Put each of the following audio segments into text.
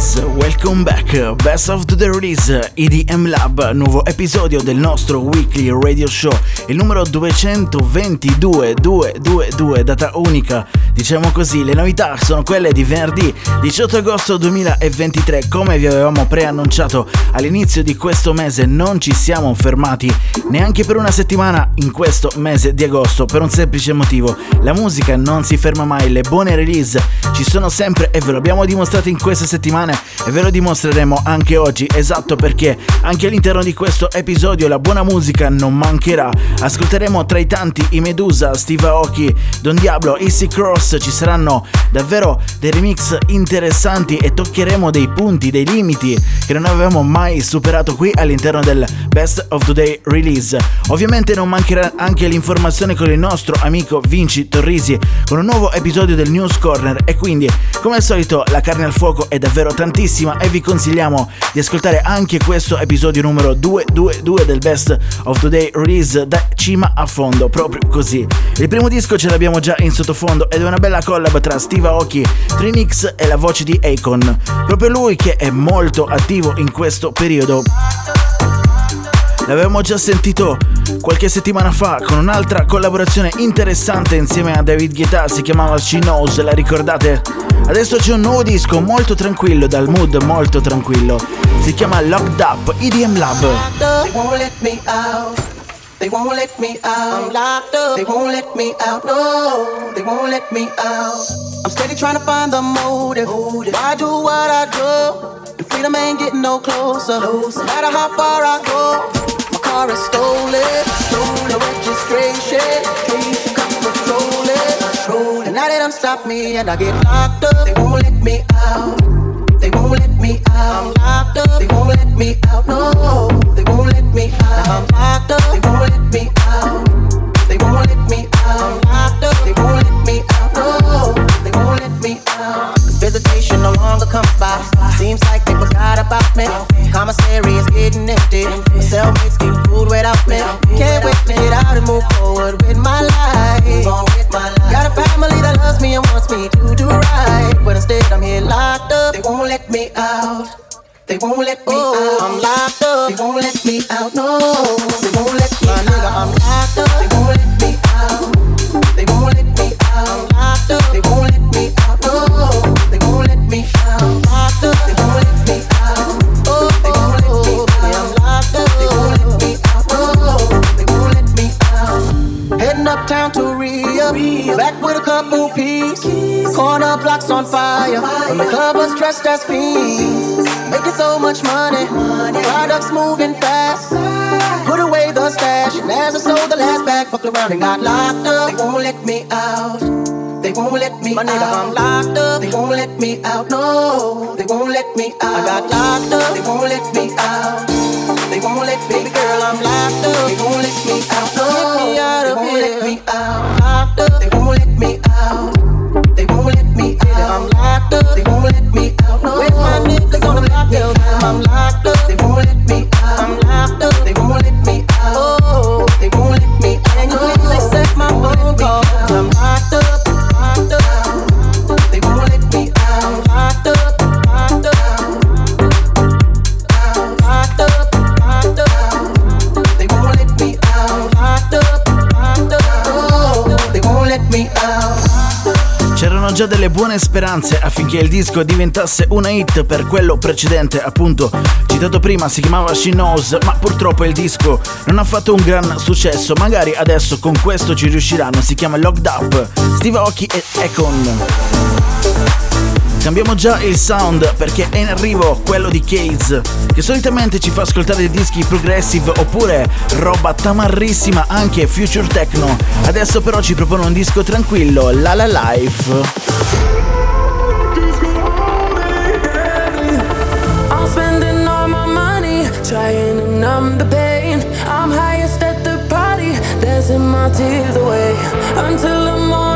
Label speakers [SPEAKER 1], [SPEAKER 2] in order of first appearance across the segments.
[SPEAKER 1] so welcome back. Best of the Release EDM Lab, nuovo episodio del nostro weekly radio show, il numero 222, 222, data unica. Diciamo così, le novità sono quelle di venerdì 18 agosto 2023. Come vi avevamo preannunciato all'inizio di questo mese, non ci siamo fermati neanche per una settimana in questo mese di agosto, per un semplice motivo. La musica non si ferma mai, le buone release ci sono sempre e ve lo abbiamo dimostrato in queste settimane e ve lo dimostreremo anche oggi, esatto perché anche all'interno di questo episodio la buona musica non mancherà. Ascolteremo tra i tanti i Medusa, Steve Aoki, Don Diablo, Easy Cross, ci saranno davvero dei remix interessanti e toccheremo dei punti, dei limiti che non avevamo mai superato qui all'interno del Best of Today release. Ovviamente non mancherà anche l'informazione con il nostro amico Vinci Torrisi con un nuovo episodio del News Corner e quindi come al solito la carne al fuoco è davvero tantissima e vi consigliamo di ascoltare anche questo episodio numero 222 del Best of Today release da cima a fondo, proprio così. Il primo disco ce l'abbiamo già in sottofondo ed è una bella collab tra Steve Aoki, Trinix e la voce di Akon. Proprio lui che è molto attivo in questo periodo. L'avevamo già sentito qualche settimana fa con un'altra collaborazione interessante insieme a David Guetta, si chiamava She Knows, la ricordate? Adesso c'è un nuovo disco molto tranquillo, dal mood molto tranquillo. Si chiama Locked Up EDM Lab.
[SPEAKER 2] They won't let me out. I'm locked up. They won't let me out. No, they won't let me out. I'm steady trying to find the motive. Why do what I do? And freedom ain't getting no closer. No matter how far I go, car is stolen. Registration. Now me and I get locked up. They won't let me out. They won't let me out. I'm locked up. They won't let me out. No, they won't let me out. I'm locked up. They won't let me out. They won't let me out. I'm locked up. They won't let me out. No, they won't let me out. Visitation no longer comes by. Seems like they forgot about me. Commissary is getting empty. Cellmates get food without me. Can't wait to get out and move forward with my life. Got a family that loves me and wants me to do right, but instead I'm here locked up. They won't let me out. They won't let me oh, out. I'm locked up. They won't let me out. No, they won't let me out. Nigga, I'm locked up. They won't let me out. They won't let me out. I'm locked up. They won't Rio, back with a couple peas. Corner blocks on fire, when the club was dressed as fiends. Making so much money, products moving fast. Put away the stash, and as I sold the last bag, fucked around and got locked up. They won't let me out. They won't let me
[SPEAKER 3] My nigga,
[SPEAKER 2] out.
[SPEAKER 3] I'm locked up.
[SPEAKER 2] They won't let me out. No, they won't let me out.
[SPEAKER 3] I got locked up.
[SPEAKER 2] They won't let me out. They won't let me
[SPEAKER 3] Baby girl, I'm locked up.
[SPEAKER 2] They won't let me out. No,
[SPEAKER 3] Get me out
[SPEAKER 2] they won't
[SPEAKER 3] here.
[SPEAKER 2] let me out.
[SPEAKER 3] Locked up.
[SPEAKER 2] They won't let me out. They won't let me out.
[SPEAKER 3] I'm locked up.
[SPEAKER 2] They won't let me out.
[SPEAKER 1] Già delle buone speranze affinché il disco diventasse una hit per quello precedente, appunto citato prima, si chiamava She Knows, ma purtroppo il disco non ha fatto un gran successo. Magari adesso con questo ci riusciranno, si chiama Locked Up, Steve Aoki e Econ. Cambiamo già il sound perché è in arrivo quello di Case, che solitamente ci fa ascoltare dischi progressive oppure roba tamarrissima anche future techno. Adesso però ci propone un disco tranquillo, La La Life.
[SPEAKER 4] trying until the morning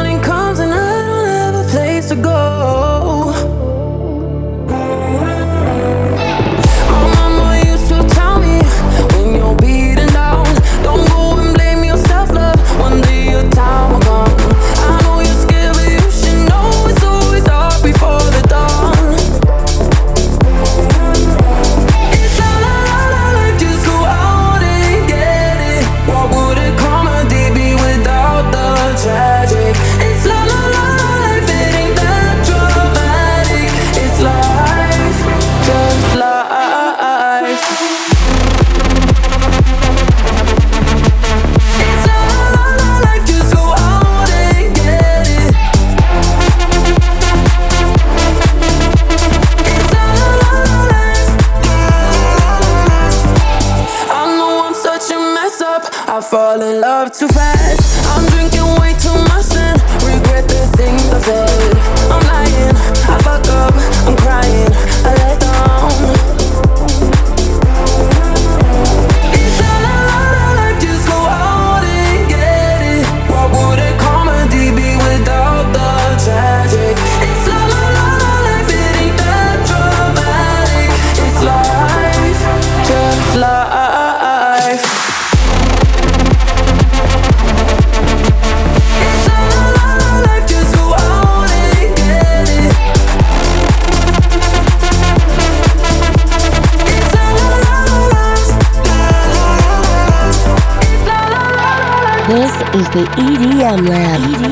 [SPEAKER 5] the EDM Lab. EDM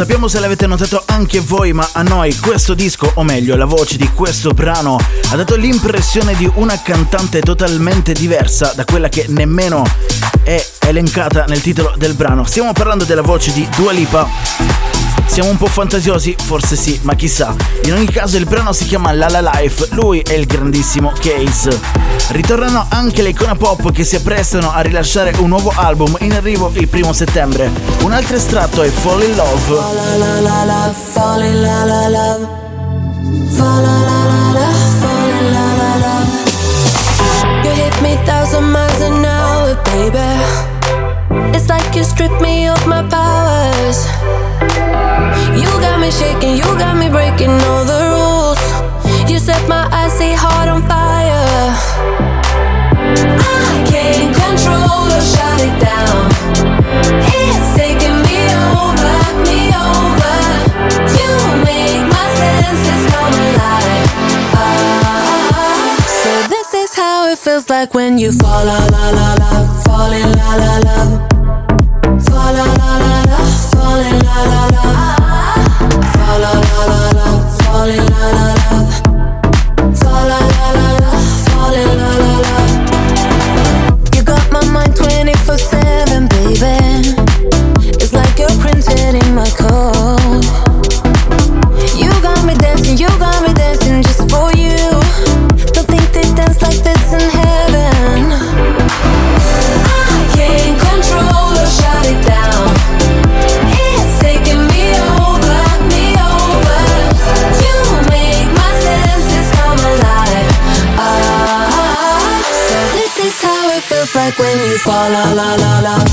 [SPEAKER 1] sappiamo se l'avete notato anche voi, ma a noi questo disco, o meglio la voce di questo brano, ha dato l'impressione di una cantante totalmente diversa da quella che nemmeno è elencata nel titolo del brano. Stiamo parlando della voce di Dua Lipa. Siamo un po' fantasiosi? Forse sì, ma chissà. In ogni caso il brano si chiama La La Life, lui è il grandissimo Case. Ritornano anche le icona pop che si apprestano a rilasciare un nuovo album in arrivo il primo settembre. Un altro estratto è Fall in Love.
[SPEAKER 4] Fall in love. It's like you stripped me of my powers. You got me shaking, you got me breaking all the rules. You set my icy heart on fire. I can't control or shut it down. It's taking me over, me over. You make my senses come alive. Ah, so this is how it feels like when you fall la la la la, fall in la la la. Fall la la la la, fall in la la la. La la la la, fall in la when you fall la la la la,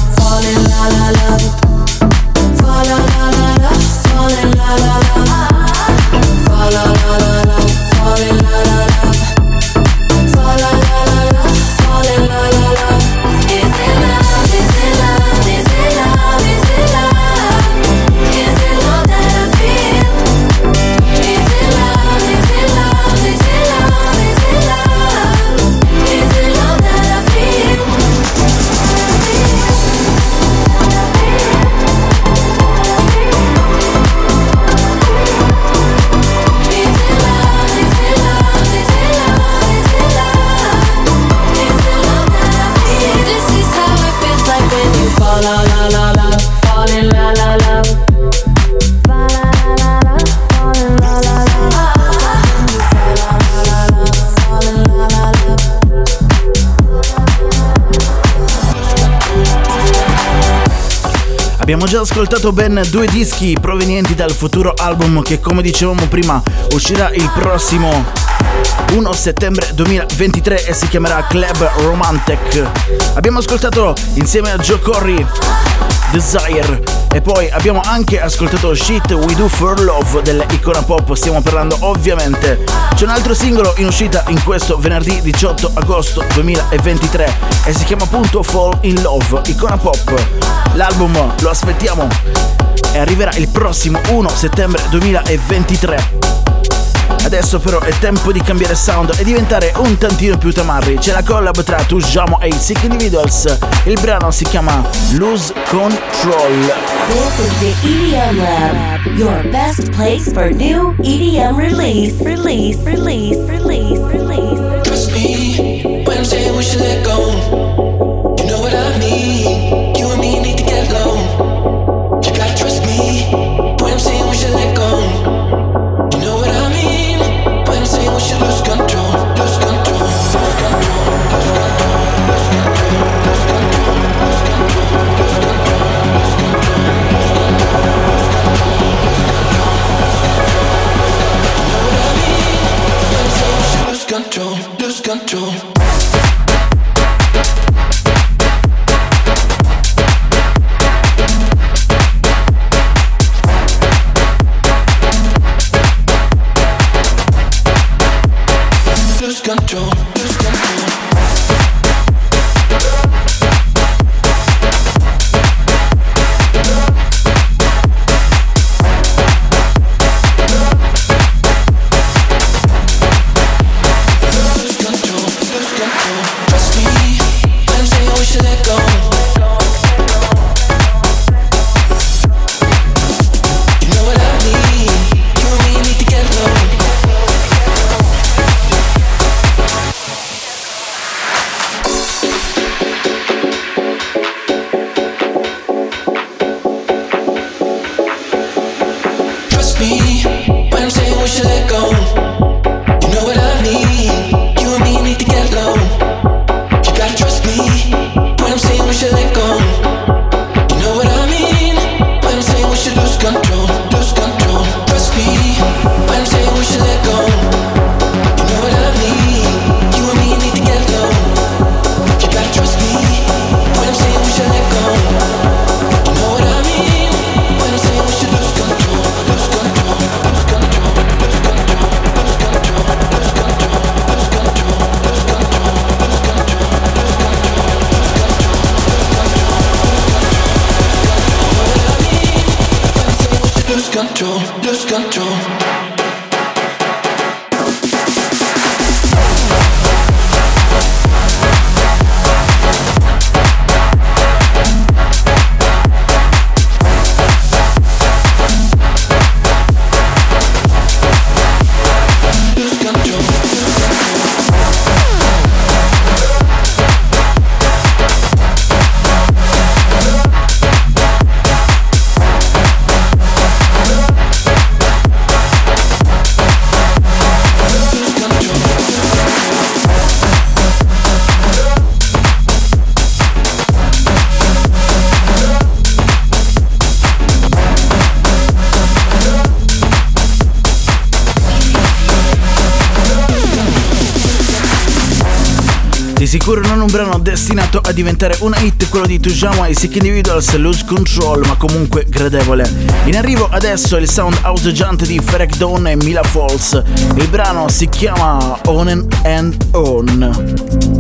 [SPEAKER 1] già ascoltato ben due dischi provenienti dal futuro album che come dicevamo prima uscirà il prossimo 1 settembre 2023 e si chiamerà Club Romantic. Abbiamo ascoltato insieme a Joe Corry Desire e poi abbiamo anche ascoltato Shit We Do For Love dell'icona pop, stiamo parlando ovviamente. C'è un altro singolo in uscita in questo venerdì 18 agosto 2023 e si chiama appunto Fall In Love, icona pop. L'album lo aspettiamo e arriverà il prossimo 1 settembre 2023. Adesso però è tempo di cambiare sound e diventare un tantino più tamarri. C'è la collab tra Tujamo e i Sick Individuals. Il brano si chiama Lose Control.
[SPEAKER 6] This is the EDM Lab, your best place for new EDM release, release, release, release, release.
[SPEAKER 3] Trust me when I'm saying we should let go. Control, lose control.
[SPEAKER 1] Un brano destinato a diventare una hit quello di Tujama e Sick Individuals Lose Control, ma comunque gradevole. In arrivo adesso il sound houseggiante di Ferek Dawn e Mila Falls. Il brano si chiama On and On.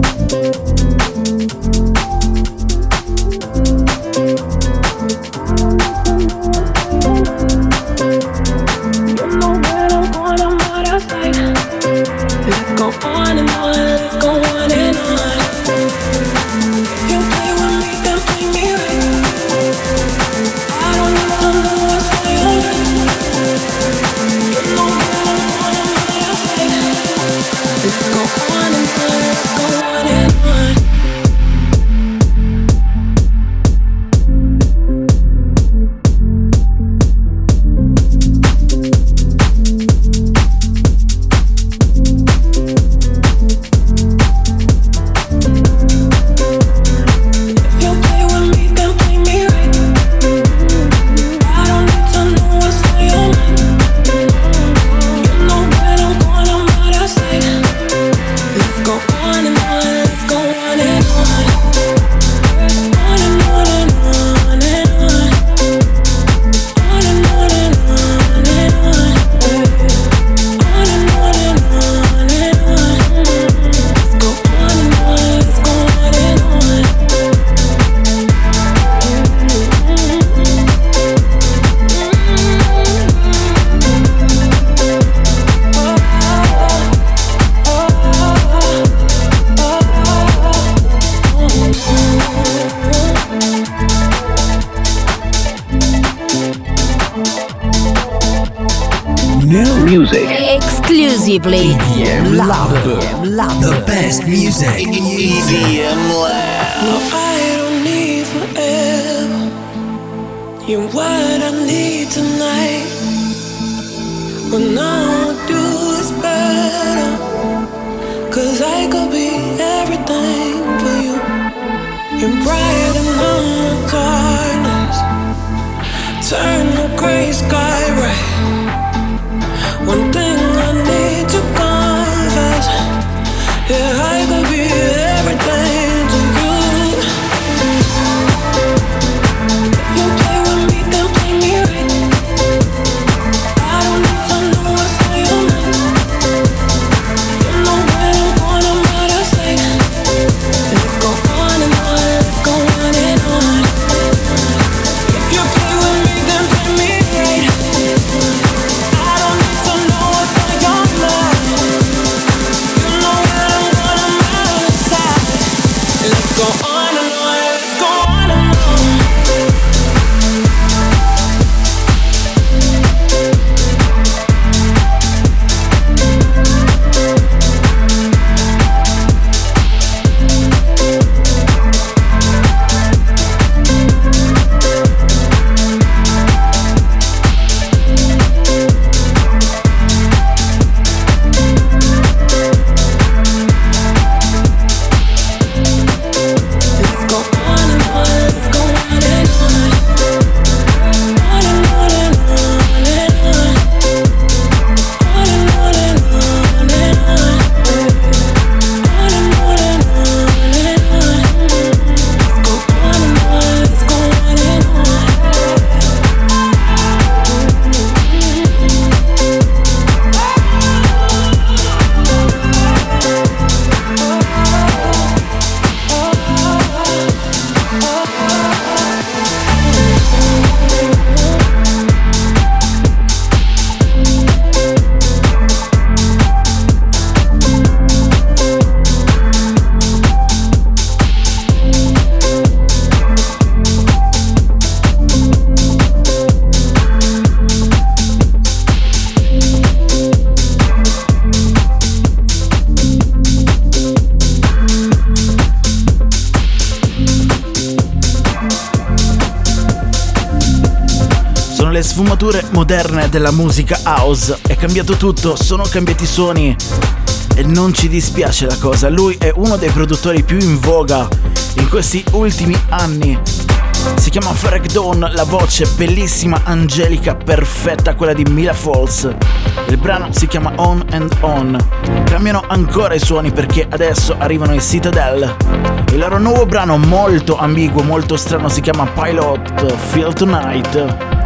[SPEAKER 4] You're brighter than the darkness. Turn the gray sky red. One thing I need to confess. Yeah, I could be
[SPEAKER 1] sfumature moderne della musica house. È cambiato tutto, sono cambiati i suoni. E non ci dispiace la cosa, lui è uno dei produttori più in voga in questi ultimi anni. Si chiama Farek Dawn, la voce bellissima, angelica, perfetta, quella di Mila Falls. Il brano si chiama On and On. Cambiano ancora i suoni perché adesso arrivano i Citadel. Il loro nuovo brano molto ambiguo, molto strano si chiama Pilot Feel Tonight.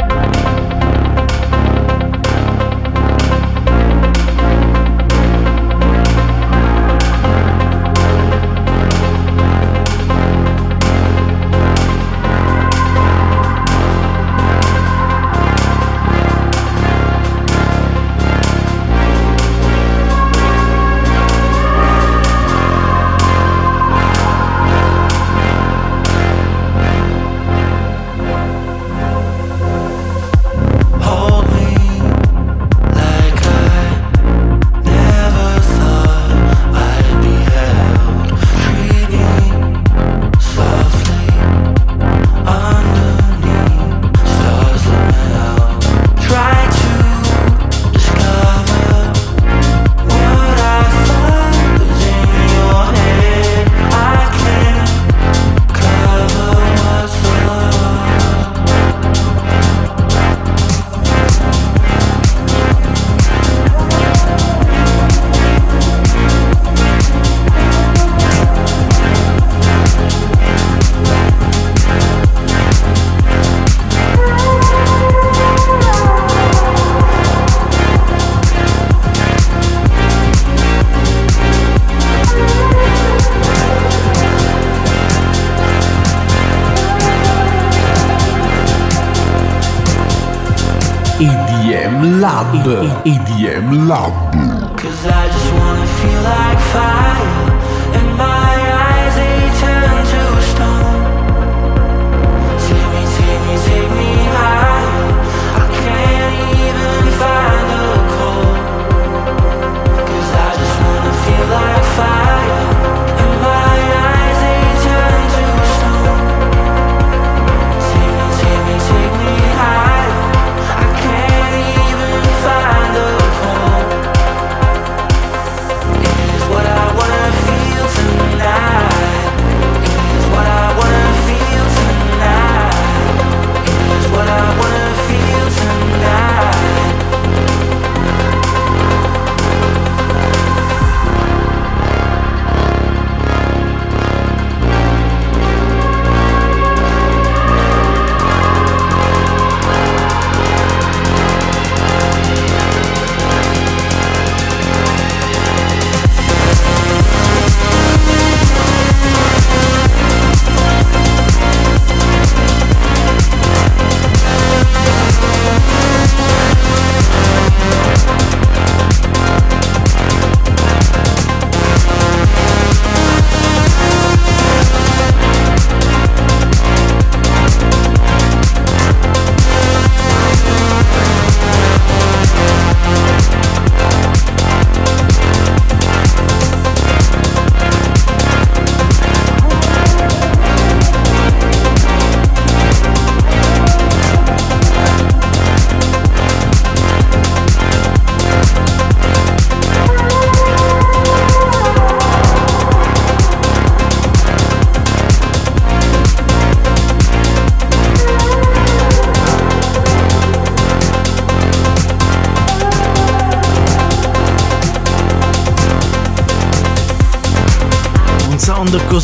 [SPEAKER 7] Lab. EDM Lab.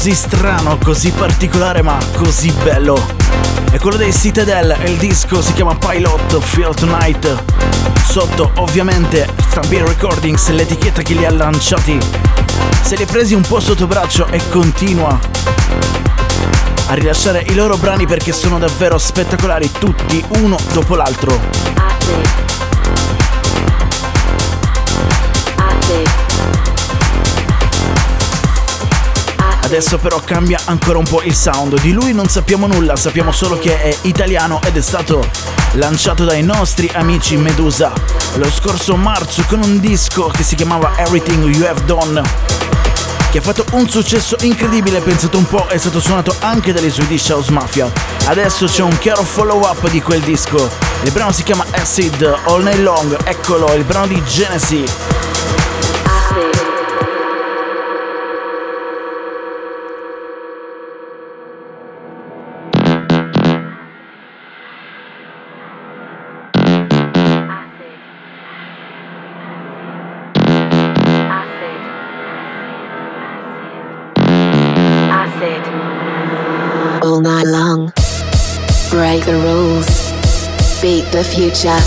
[SPEAKER 1] Così strano, così particolare ma così bello. È quello dei Citadel e il disco si chiama Pilot Feel Tonight. Sotto ovviamente Stampede Recordings, l'etichetta che li ha lanciati. Se li ha presi un po' sotto braccio e continua a rilasciare i loro brani perché sono davvero spettacolari tutti uno dopo l'altro. Adesso però cambia ancora un po' il sound. Di lui non sappiamo nulla, sappiamo solo che è italiano ed è stato lanciato dai nostri amici Medusa lo scorso marzo con un disco che si chiamava Everything You Have Done che ha fatto un successo incredibile, pensate un po', è stato suonato anche dalle Swedish House Mafia. Adesso c'è un chiaro follow up di quel disco. Il brano si chiama Acid All Night Long, eccolo, il brano di Genesis.
[SPEAKER 8] The future,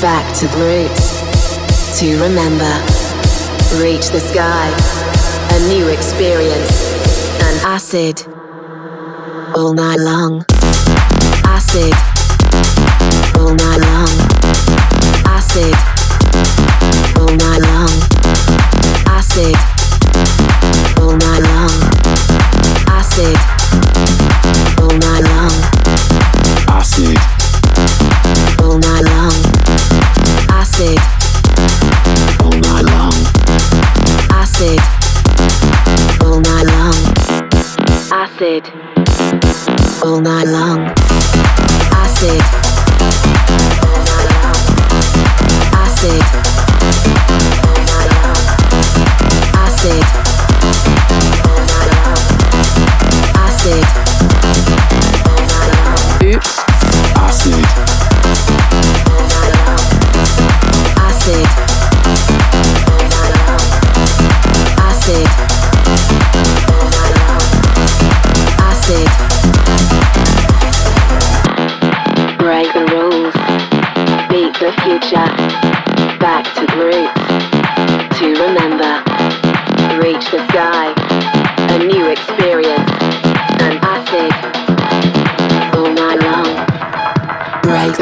[SPEAKER 8] back to the roots, to remember, reach the sky, a new experience, and acid, all night long. Acid, all night long. Acid, all night long. Acid, all night long. Acid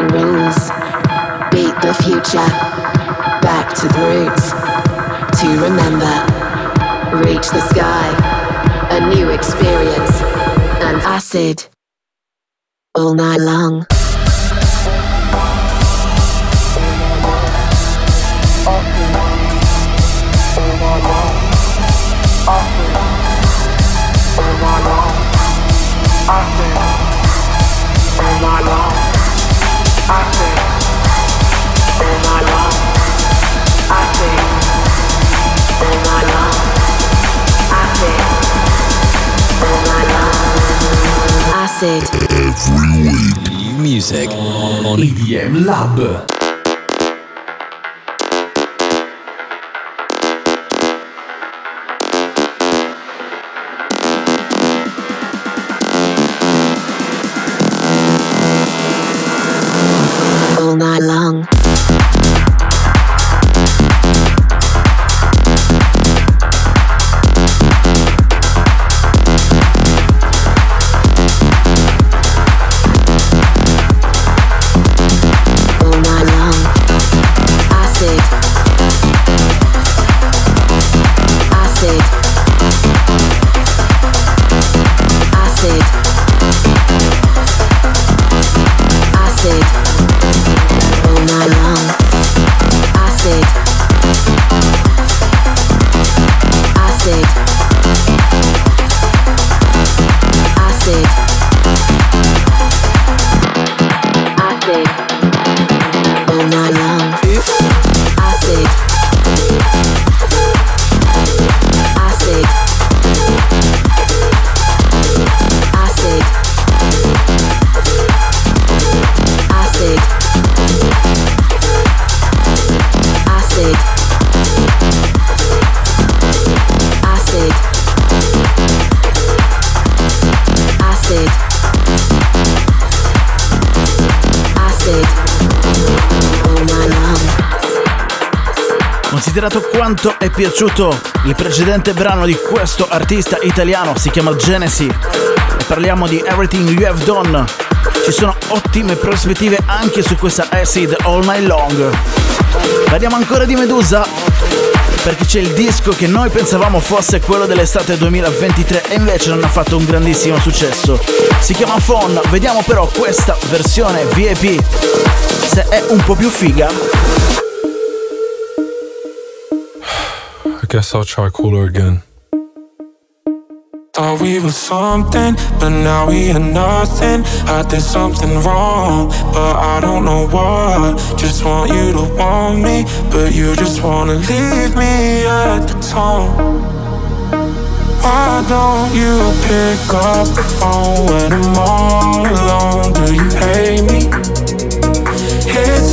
[SPEAKER 8] the rules. Beat the future. Back to the roots. To remember. Reach the sky. A new experience. An acid. All night long.
[SPEAKER 5] Every week.
[SPEAKER 7] New music on EDM Lab.
[SPEAKER 8] All night long.
[SPEAKER 1] Quanto è piaciuto il precedente brano di questo artista italiano, si chiama Genesi, parliamo di Everything You Have Done, ci sono ottime prospettive anche su questa Acid All Night Long. Parliamo ancora di Medusa, perché c'è il disco che noi pensavamo fosse quello dell'estate 2023 e invece non ha fatto un grandissimo successo. Si chiama Phone, vediamo però questa versione VIP se è un po' più figa.
[SPEAKER 9] Guess I'll try cooler again. Thought we were something, but now we are nothing. I did something wrong, but I don't know what. Just want you to want me, but you just wanna leave me at the tone. Why don't you pick up the phone when I'm all alone? Do you hate me?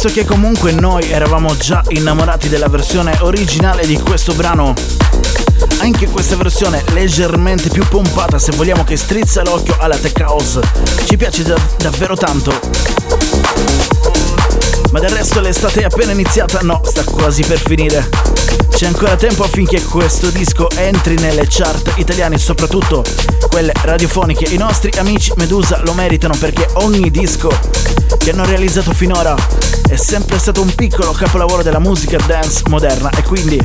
[SPEAKER 1] Premesso che comunque noi eravamo già innamorati della versione originale di questo brano, anche questa versione leggermente più pompata, se vogliamo, che strizza l'occhio alla tech house, ci piace da- davvero tanto. Ma del resto l'estate è appena iniziata, no, sta quasi per finire. C'è ancora tempo affinché questo disco entri nelle chart italiane, soprattutto quelle radiofoniche. I nostri amici Medusa lo meritano perché ogni disco che hanno realizzato finora è sempre stato un piccolo capolavoro della musica dance moderna e quindi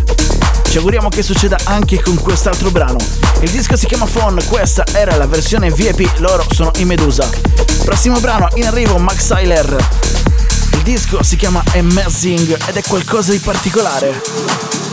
[SPEAKER 1] ci auguriamo che succeda anche con quest'altro brano. Il disco si chiama Phone, questa era la versione VIP, loro sono i Medusa. Prossimo brano in arrivo Max Tyler. Il disco si chiama Amazing ed è qualcosa di particolare.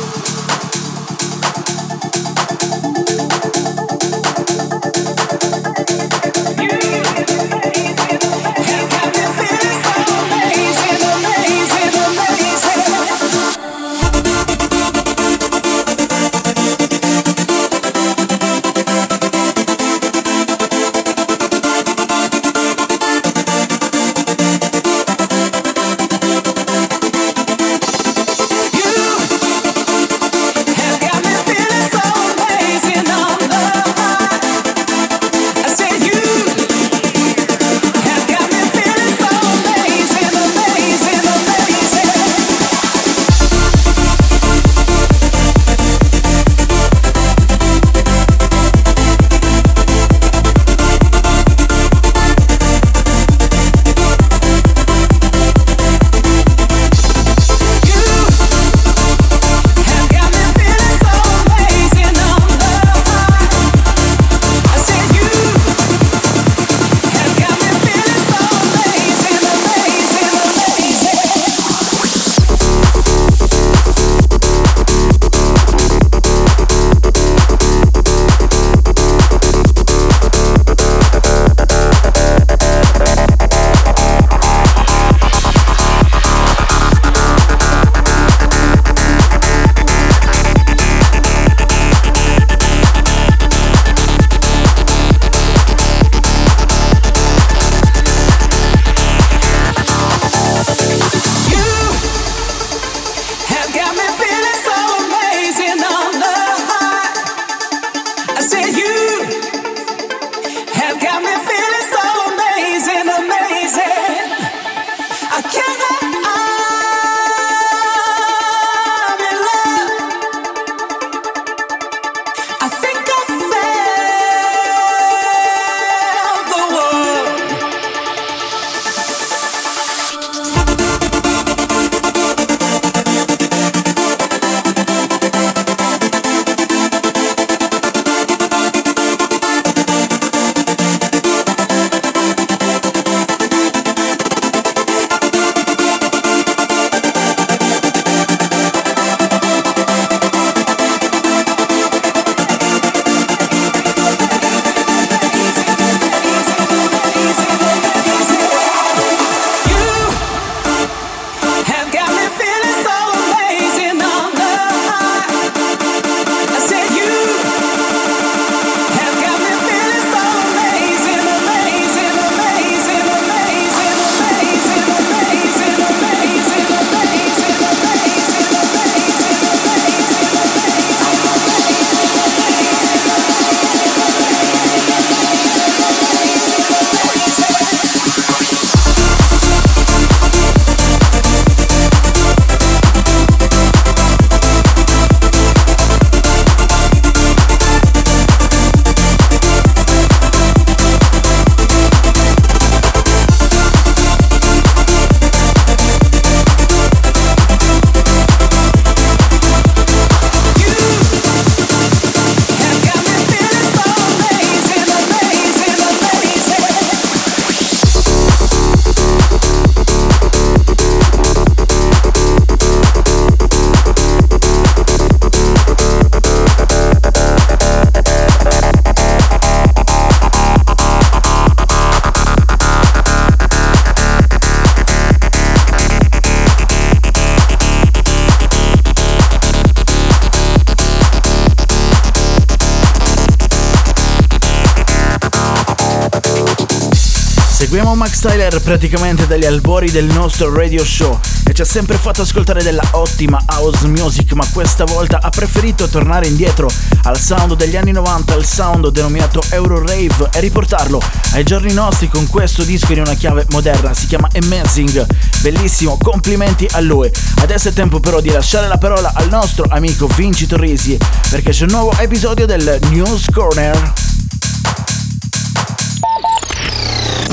[SPEAKER 1] Tyler praticamente dagli albori del nostro radio show e ci ha sempre fatto ascoltare della ottima house music, ma questa volta ha preferito tornare indietro al sound degli anni 90, al sound denominato Euro Rave e riportarlo ai giorni nostri con questo disco in una chiave moderna, si chiama Amazing, bellissimo, complimenti a lui. Adesso è tempo però di lasciare la parola al nostro amico Vinci Torrisi perché c'è un nuovo episodio del News Corner.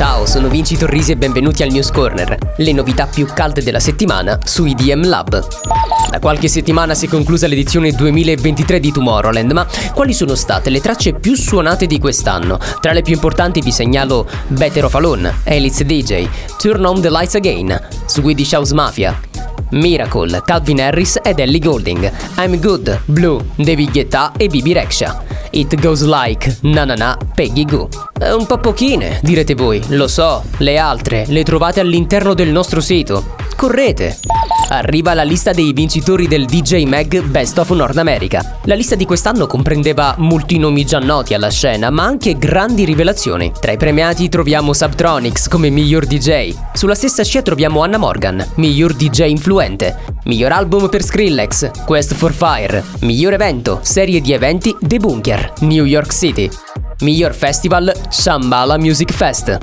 [SPEAKER 10] Ciao, sono Vinci Torrisi e benvenuti al News Corner, le novità più calde della settimana su IDM Lab. Da qualche settimana si è conclusa l'edizione 2023 di Tomorrowland, ma quali sono state le tracce più suonate di quest'anno? Tra le più importanti vi segnalo Better of Alone, Alice DJ, Turn On the Lights Again, Swedish House Mafia, Miracle, Calvin Harris ed Ellie Golding, I'm Good, Blue, David Guetta e Bibi Rexha. It Goes Like, Na Na Na, Peggy Goo. Un po' pochine, direte voi, lo so, le altre le trovate all'interno del nostro sito. Correte! Arriva la lista dei vincitori del DJ Mag Best of North America. La lista di quest'anno comprendeva molti nomi già noti alla scena, ma anche grandi rivelazioni. Tra i premiati troviamo Subtronics come miglior DJ. Sulla stessa scia troviamo Anna Morgan, miglior DJ influente. Miglior album per Skrillex, Quest for Fire. Miglior evento, serie di eventi The Bunker, New York City. Miglior festival, Shambhala Music Fest.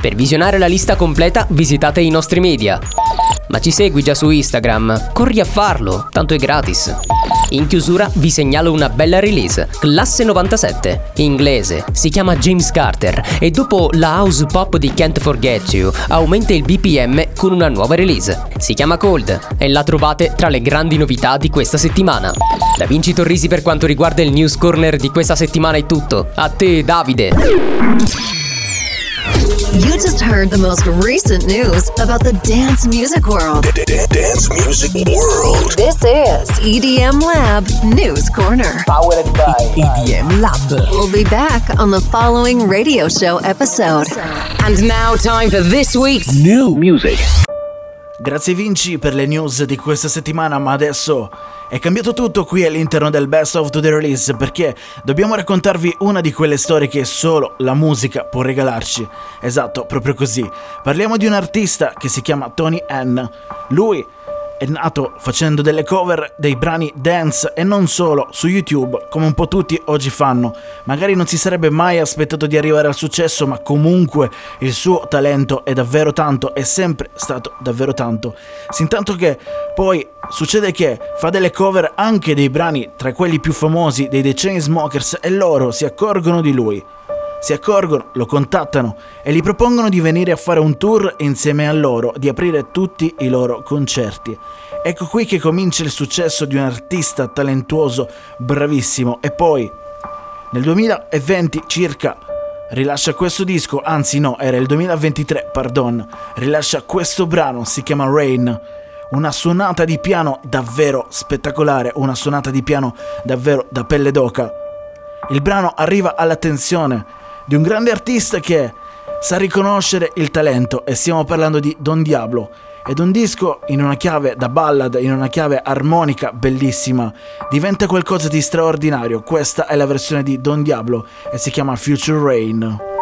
[SPEAKER 10] Per visionare la lista completa visitate i nostri media. Ma ci segui già su Instagram? Corri a farlo, tanto è gratis. In chiusura vi segnalo una bella release, classe 97, inglese, si chiama James Carter e dopo la house pop di Can't Forget You aumenta il BPM con una nuova release. Si chiama Cold e la trovate tra le grandi novità di questa settimana. Da Vinci Torrisi per quanto riguarda il news corner di questa settimana è tutto. A te Davide!
[SPEAKER 11] You just heard the most recent news about the dance music world.
[SPEAKER 5] Dance music world.
[SPEAKER 11] This is EDM Lab News Corner.
[SPEAKER 7] Powered by EDM Lab.
[SPEAKER 11] We'll be back on the following radio show episode.
[SPEAKER 12] And now, time for this week's
[SPEAKER 7] New Music.
[SPEAKER 1] Grazie Vinci per le news di questa settimana, ma adesso è cambiato tutto qui all'interno del Best of the Release perché dobbiamo raccontarvi una di quelle storie che solo la musica può regalarci. Esatto, proprio così. Parliamo di un artista che si chiama Tony N. Lui è nato facendo delle cover dei brani dance e non solo su YouTube, come un po' tutti oggi fanno. Magari non si sarebbe mai aspettato di arrivare al successo, ma comunque il suo talento è davvero tanto, è sempre stato davvero tanto. Sintanto che poi succede che fa delle cover anche dei brani tra quelli più famosi dei The Chainsmokers e loro si accorgono di lui. Si accorgono, lo contattano e gli propongono di venire a fare un tour insieme a loro, di aprire tutti i loro concerti. Ecco qui che comincia il successo di un artista talentuoso, bravissimo e poi nel 2020 circa rilascia questo disco, anzi no, era il 2023, pardon, rilascia questo brano, si chiama Rain. Una suonata di piano davvero spettacolare, una suonata di piano davvero da pelle d'oca. Il brano arriva all'attenzione di un grande artista che sa riconoscere il talento e stiamo parlando di Don Diablo. Ed un disco in una chiave da ballad, in una chiave armonica bellissima, diventa qualcosa di straordinario. Questa è la versione di Don Diablo e si chiama Future Rain.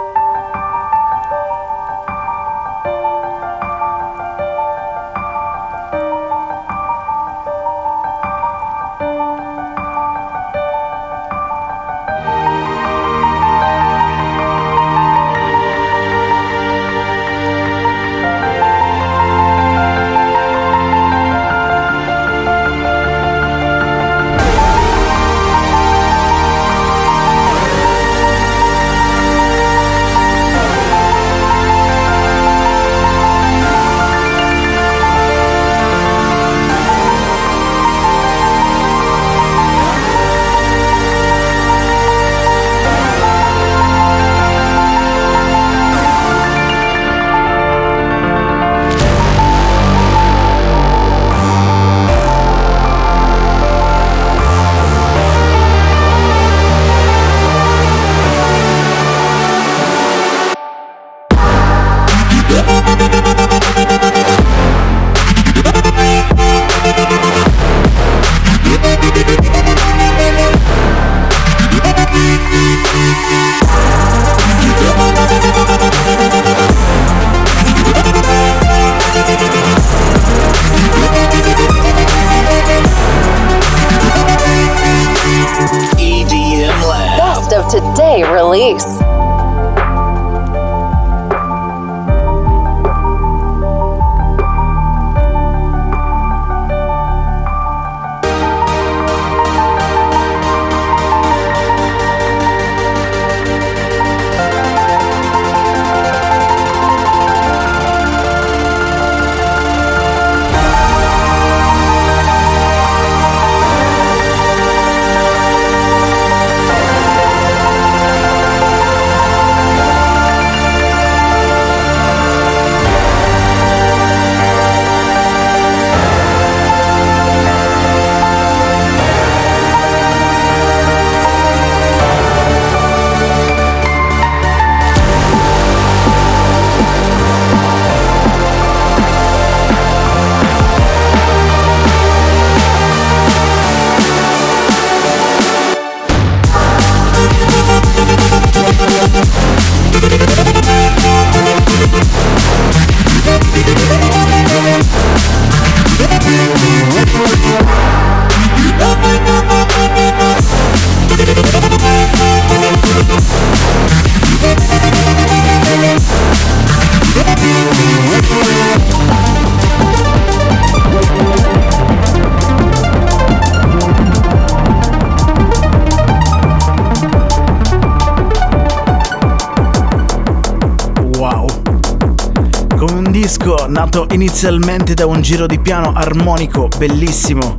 [SPEAKER 1] Inizialmente da un giro di piano armonico bellissimo,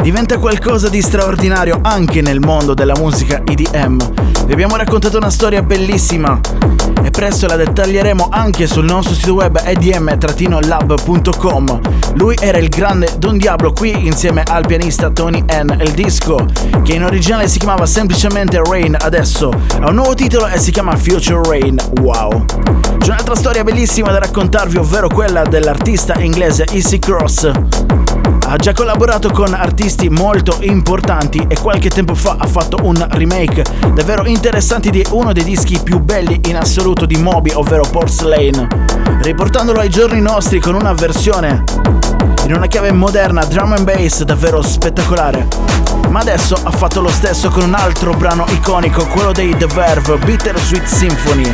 [SPEAKER 1] diventa qualcosa di straordinario anche nel mondo della musica EDM. Vi abbiamo raccontato una storia bellissima e presto la dettaglieremo anche sul nostro sito web edm-lab.com. Lui era il grande Don Diablo qui insieme al pianista Tony N. Il disco, che in originale si chiamava semplicemente Rain, adesso ha un nuovo titolo e si chiama Future Rain. Wow! C'è un'altra storia bellissima da raccontarvi, ovvero quella dell'artista inglese Easy Cross. Ha già collaborato con artisti molto importanti e qualche tempo fa ha fatto un remake davvero interessante di uno dei dischi più belli in assoluto di Moby, ovvero Porcelain, riportandolo ai giorni nostri con una versione in una chiave moderna drum and bass davvero spettacolare. Ma adesso ha fatto lo stesso con un altro brano iconico, quello dei The Verve, Bittersweet Symphony.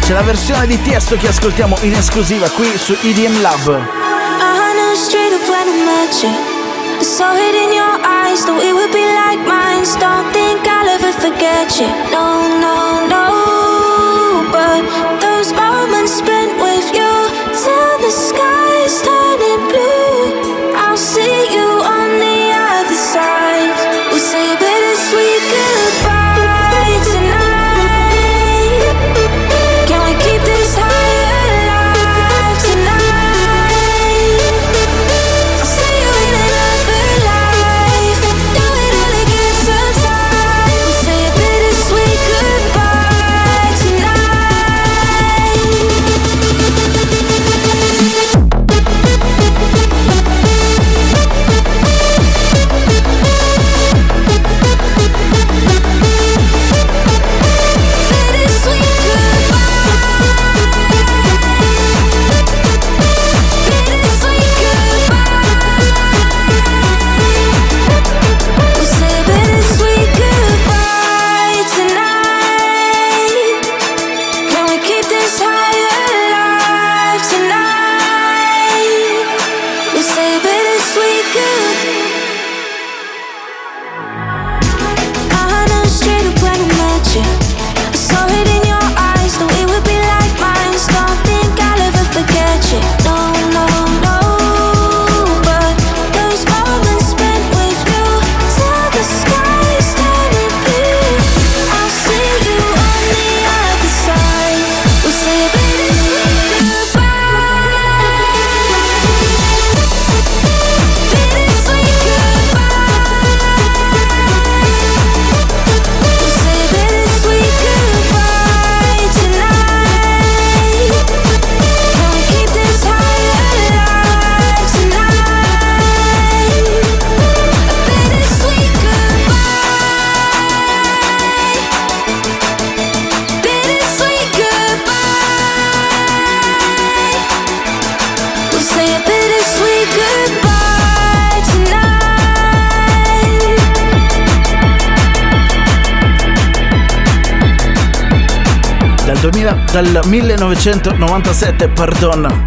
[SPEAKER 1] C'è la versione di Tiesto che ascoltiamo in esclusiva qui su EDM Lab.
[SPEAKER 4] Saw it in your eyes, though it would be like mine. Don't think I'll ever forget you. No, no, no. But
[SPEAKER 1] dal 1997, pardon.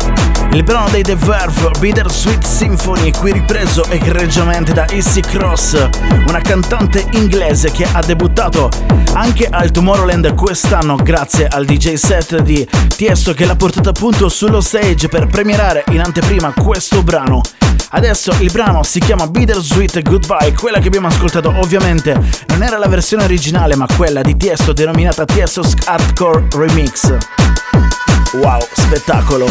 [SPEAKER 1] Il brano dei The Verve, Bittersweet Symphony, qui ripreso egregiamente da Issy Cross, una cantante inglese che ha debuttato anche al Tomorrowland quest'anno grazie al DJ set di Tiesto che l'ha portata appunto sullo stage per premierare in anteprima questo brano. Adesso il brano si chiama Bittersweet Goodbye, quella che abbiamo ascoltato ovviamente non era la versione originale ma quella di Tiesto denominata Tiesto's Hardcore Remix. Wow, spettacolo!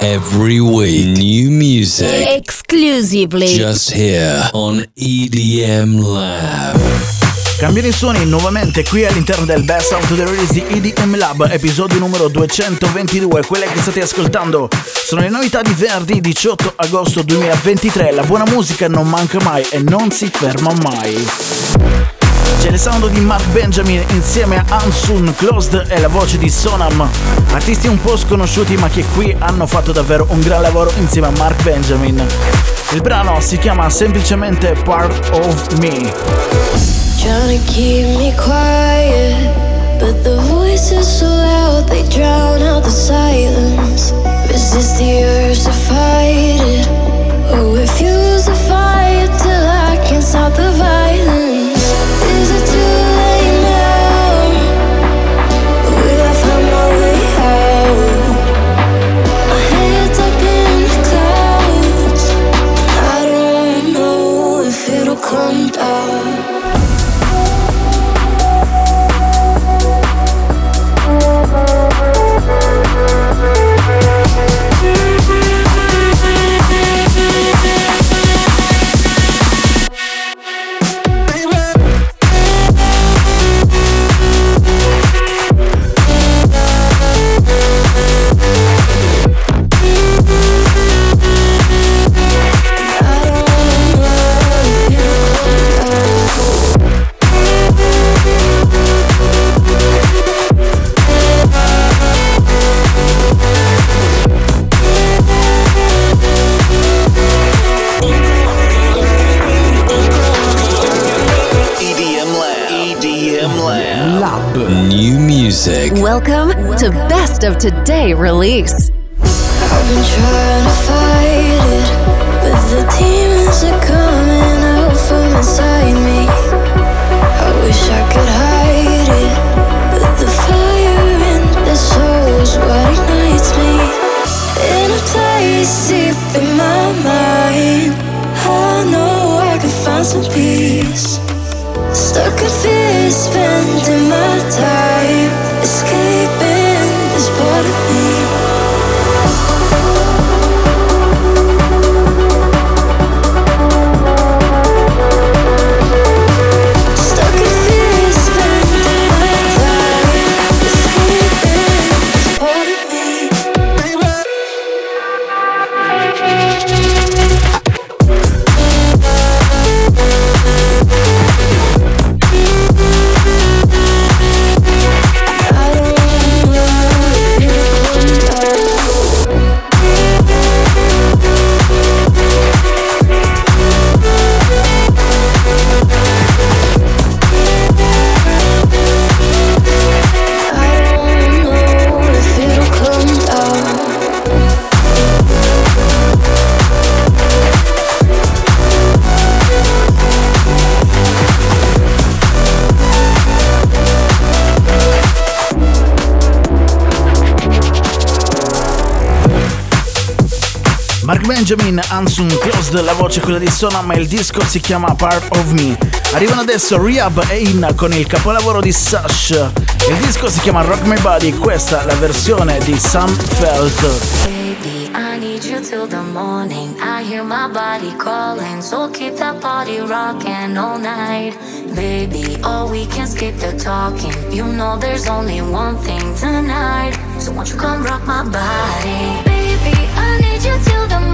[SPEAKER 5] Every week, new music.
[SPEAKER 8] Exclusively.
[SPEAKER 5] Just here on EDM Lab.
[SPEAKER 1] Cambiano i suoni nuovamente qui all'interno del Best of the Release di EDM Lab, episodio numero 222. Quelle che state ascoltando sono le novità di venerdì 18 agosto 2023. La buona musica non manca mai e non si ferma mai. C'è il sound di Mark Benjamin insieme a Ansun Closed e la voce di Sonam, artisti un po' sconosciuti ma che qui hanno fatto davvero un gran lavoro insieme a Mark Benjamin. Il brano si chiama semplicemente Part of Me.
[SPEAKER 4] Trying to keep me quiet, but the voices so loud they drown out the silence. Resist the urge to fight it, oh, or refuse to fight till I can stop the violence.
[SPEAKER 5] Music.
[SPEAKER 11] Welcome to Best of Today release.
[SPEAKER 4] I've been trying to fight it, but the demons are coming out from inside me. I wish I could hide it, but the fire in the what ignites me. In a place deep in my mind, I know I can find some peace. Stuck fear, spending my time this part
[SPEAKER 1] Benjamin, Ansun Closed, la voce è quella di Sona, ma il disco si chiama Part of Me. Arrivano adesso Rehab e In con il capolavoro di Sash. Il disco si chiama Rock My Body, questa è la versione di Sam Felt.
[SPEAKER 13] Baby, I need you till the morning. I hear my body calling, so keep that body rocking all night. Baby, oh, we can skip the talking. You know there's only one thing tonight. So won't you come rock my body? Baby, I need you till the morning.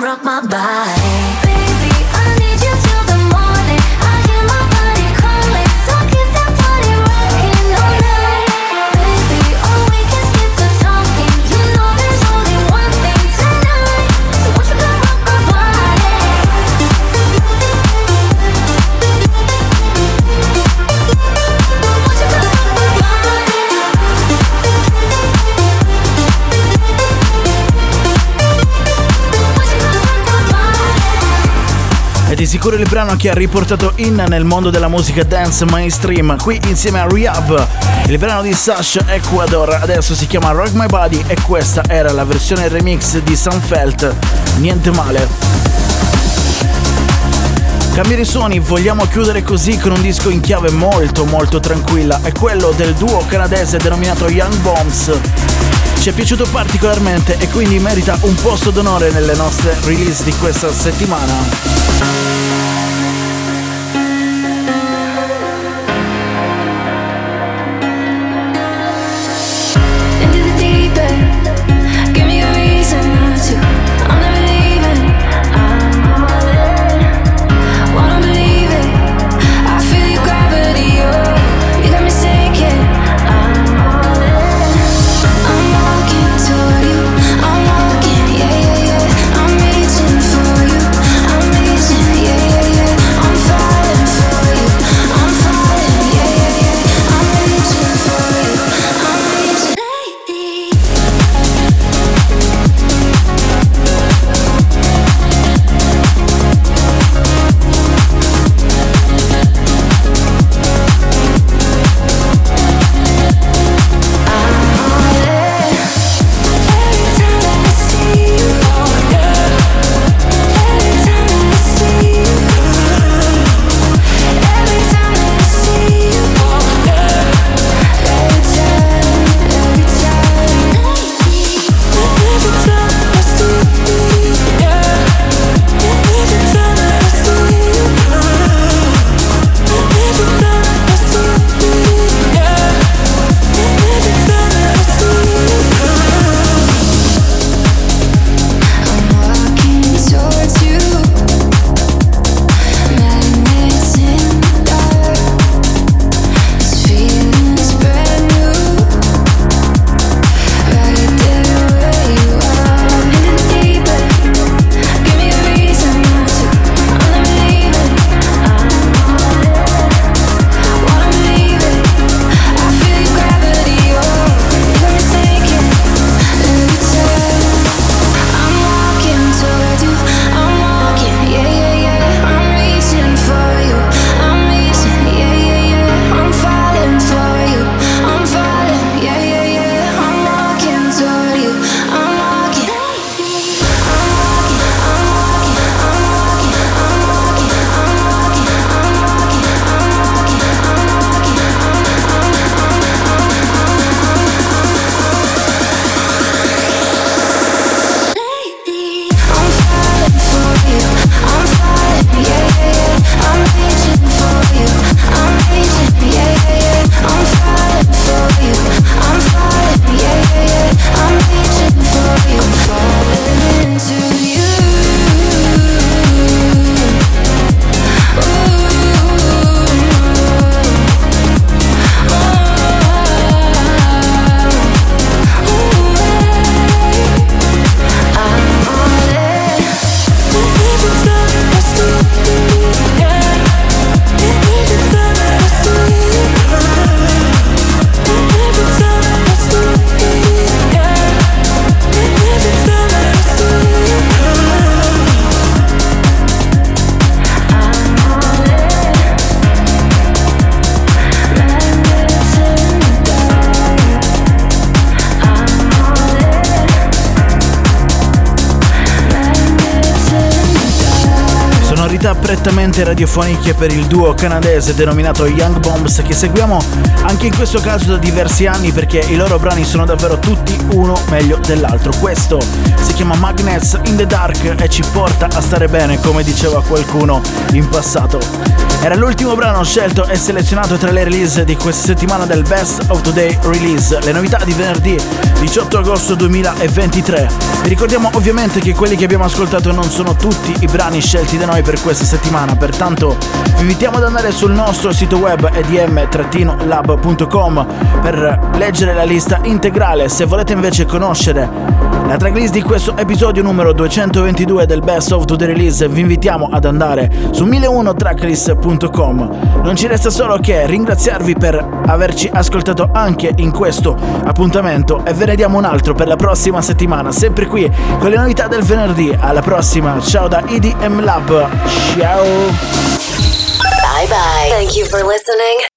[SPEAKER 13] Rock my body?
[SPEAKER 1] Sicuro il brano che ha riportato in nel mondo della musica dance mainstream, qui insieme a Rehab. Il brano di Sash Ecuador adesso si chiama Rock My Body e questa era la versione remix di Sunfelt. Niente male. Cambiare i suoni, vogliamo chiudere così con un disco in chiave molto molto tranquilla, è quello del duo canadese denominato Young Bombs. Ci è piaciuto particolarmente e quindi merita un posto d'onore nelle nostre release di questa settimana. Prettamente radiofoniche per il duo canadese denominato Young Bombs che seguiamo anche in questo caso da diversi anni perché i loro brani sono davvero tutti uno meglio dell'altro. Questo si chiama Magnets in the Dark e ci porta a stare bene come diceva qualcuno in passato. Era l'ultimo brano scelto e selezionato tra le release di questa settimana del Best of Today Release, le novità di venerdì 18 agosto 2023. Vi ricordiamo ovviamente che quelli che abbiamo ascoltato non sono tutti i brani scelti da noi per questa settimana, pertanto vi invitiamo ad andare sul nostro sito web edm-lab.com per leggere la lista integrale. Se volete invece conoscere la tracklist di questo episodio numero 222 del Best of the Release vi invitiamo ad andare su 1001tracklist.com. Non ci resta solo che ringraziarvi per averci ascoltato anche in questo appuntamento e ve ne diamo un altro per la prossima settimana, sempre qui con le novità del venerdì. Alla prossima, ciao da EDM Lab. Ciao.
[SPEAKER 11] Bye bye. Thank you for listening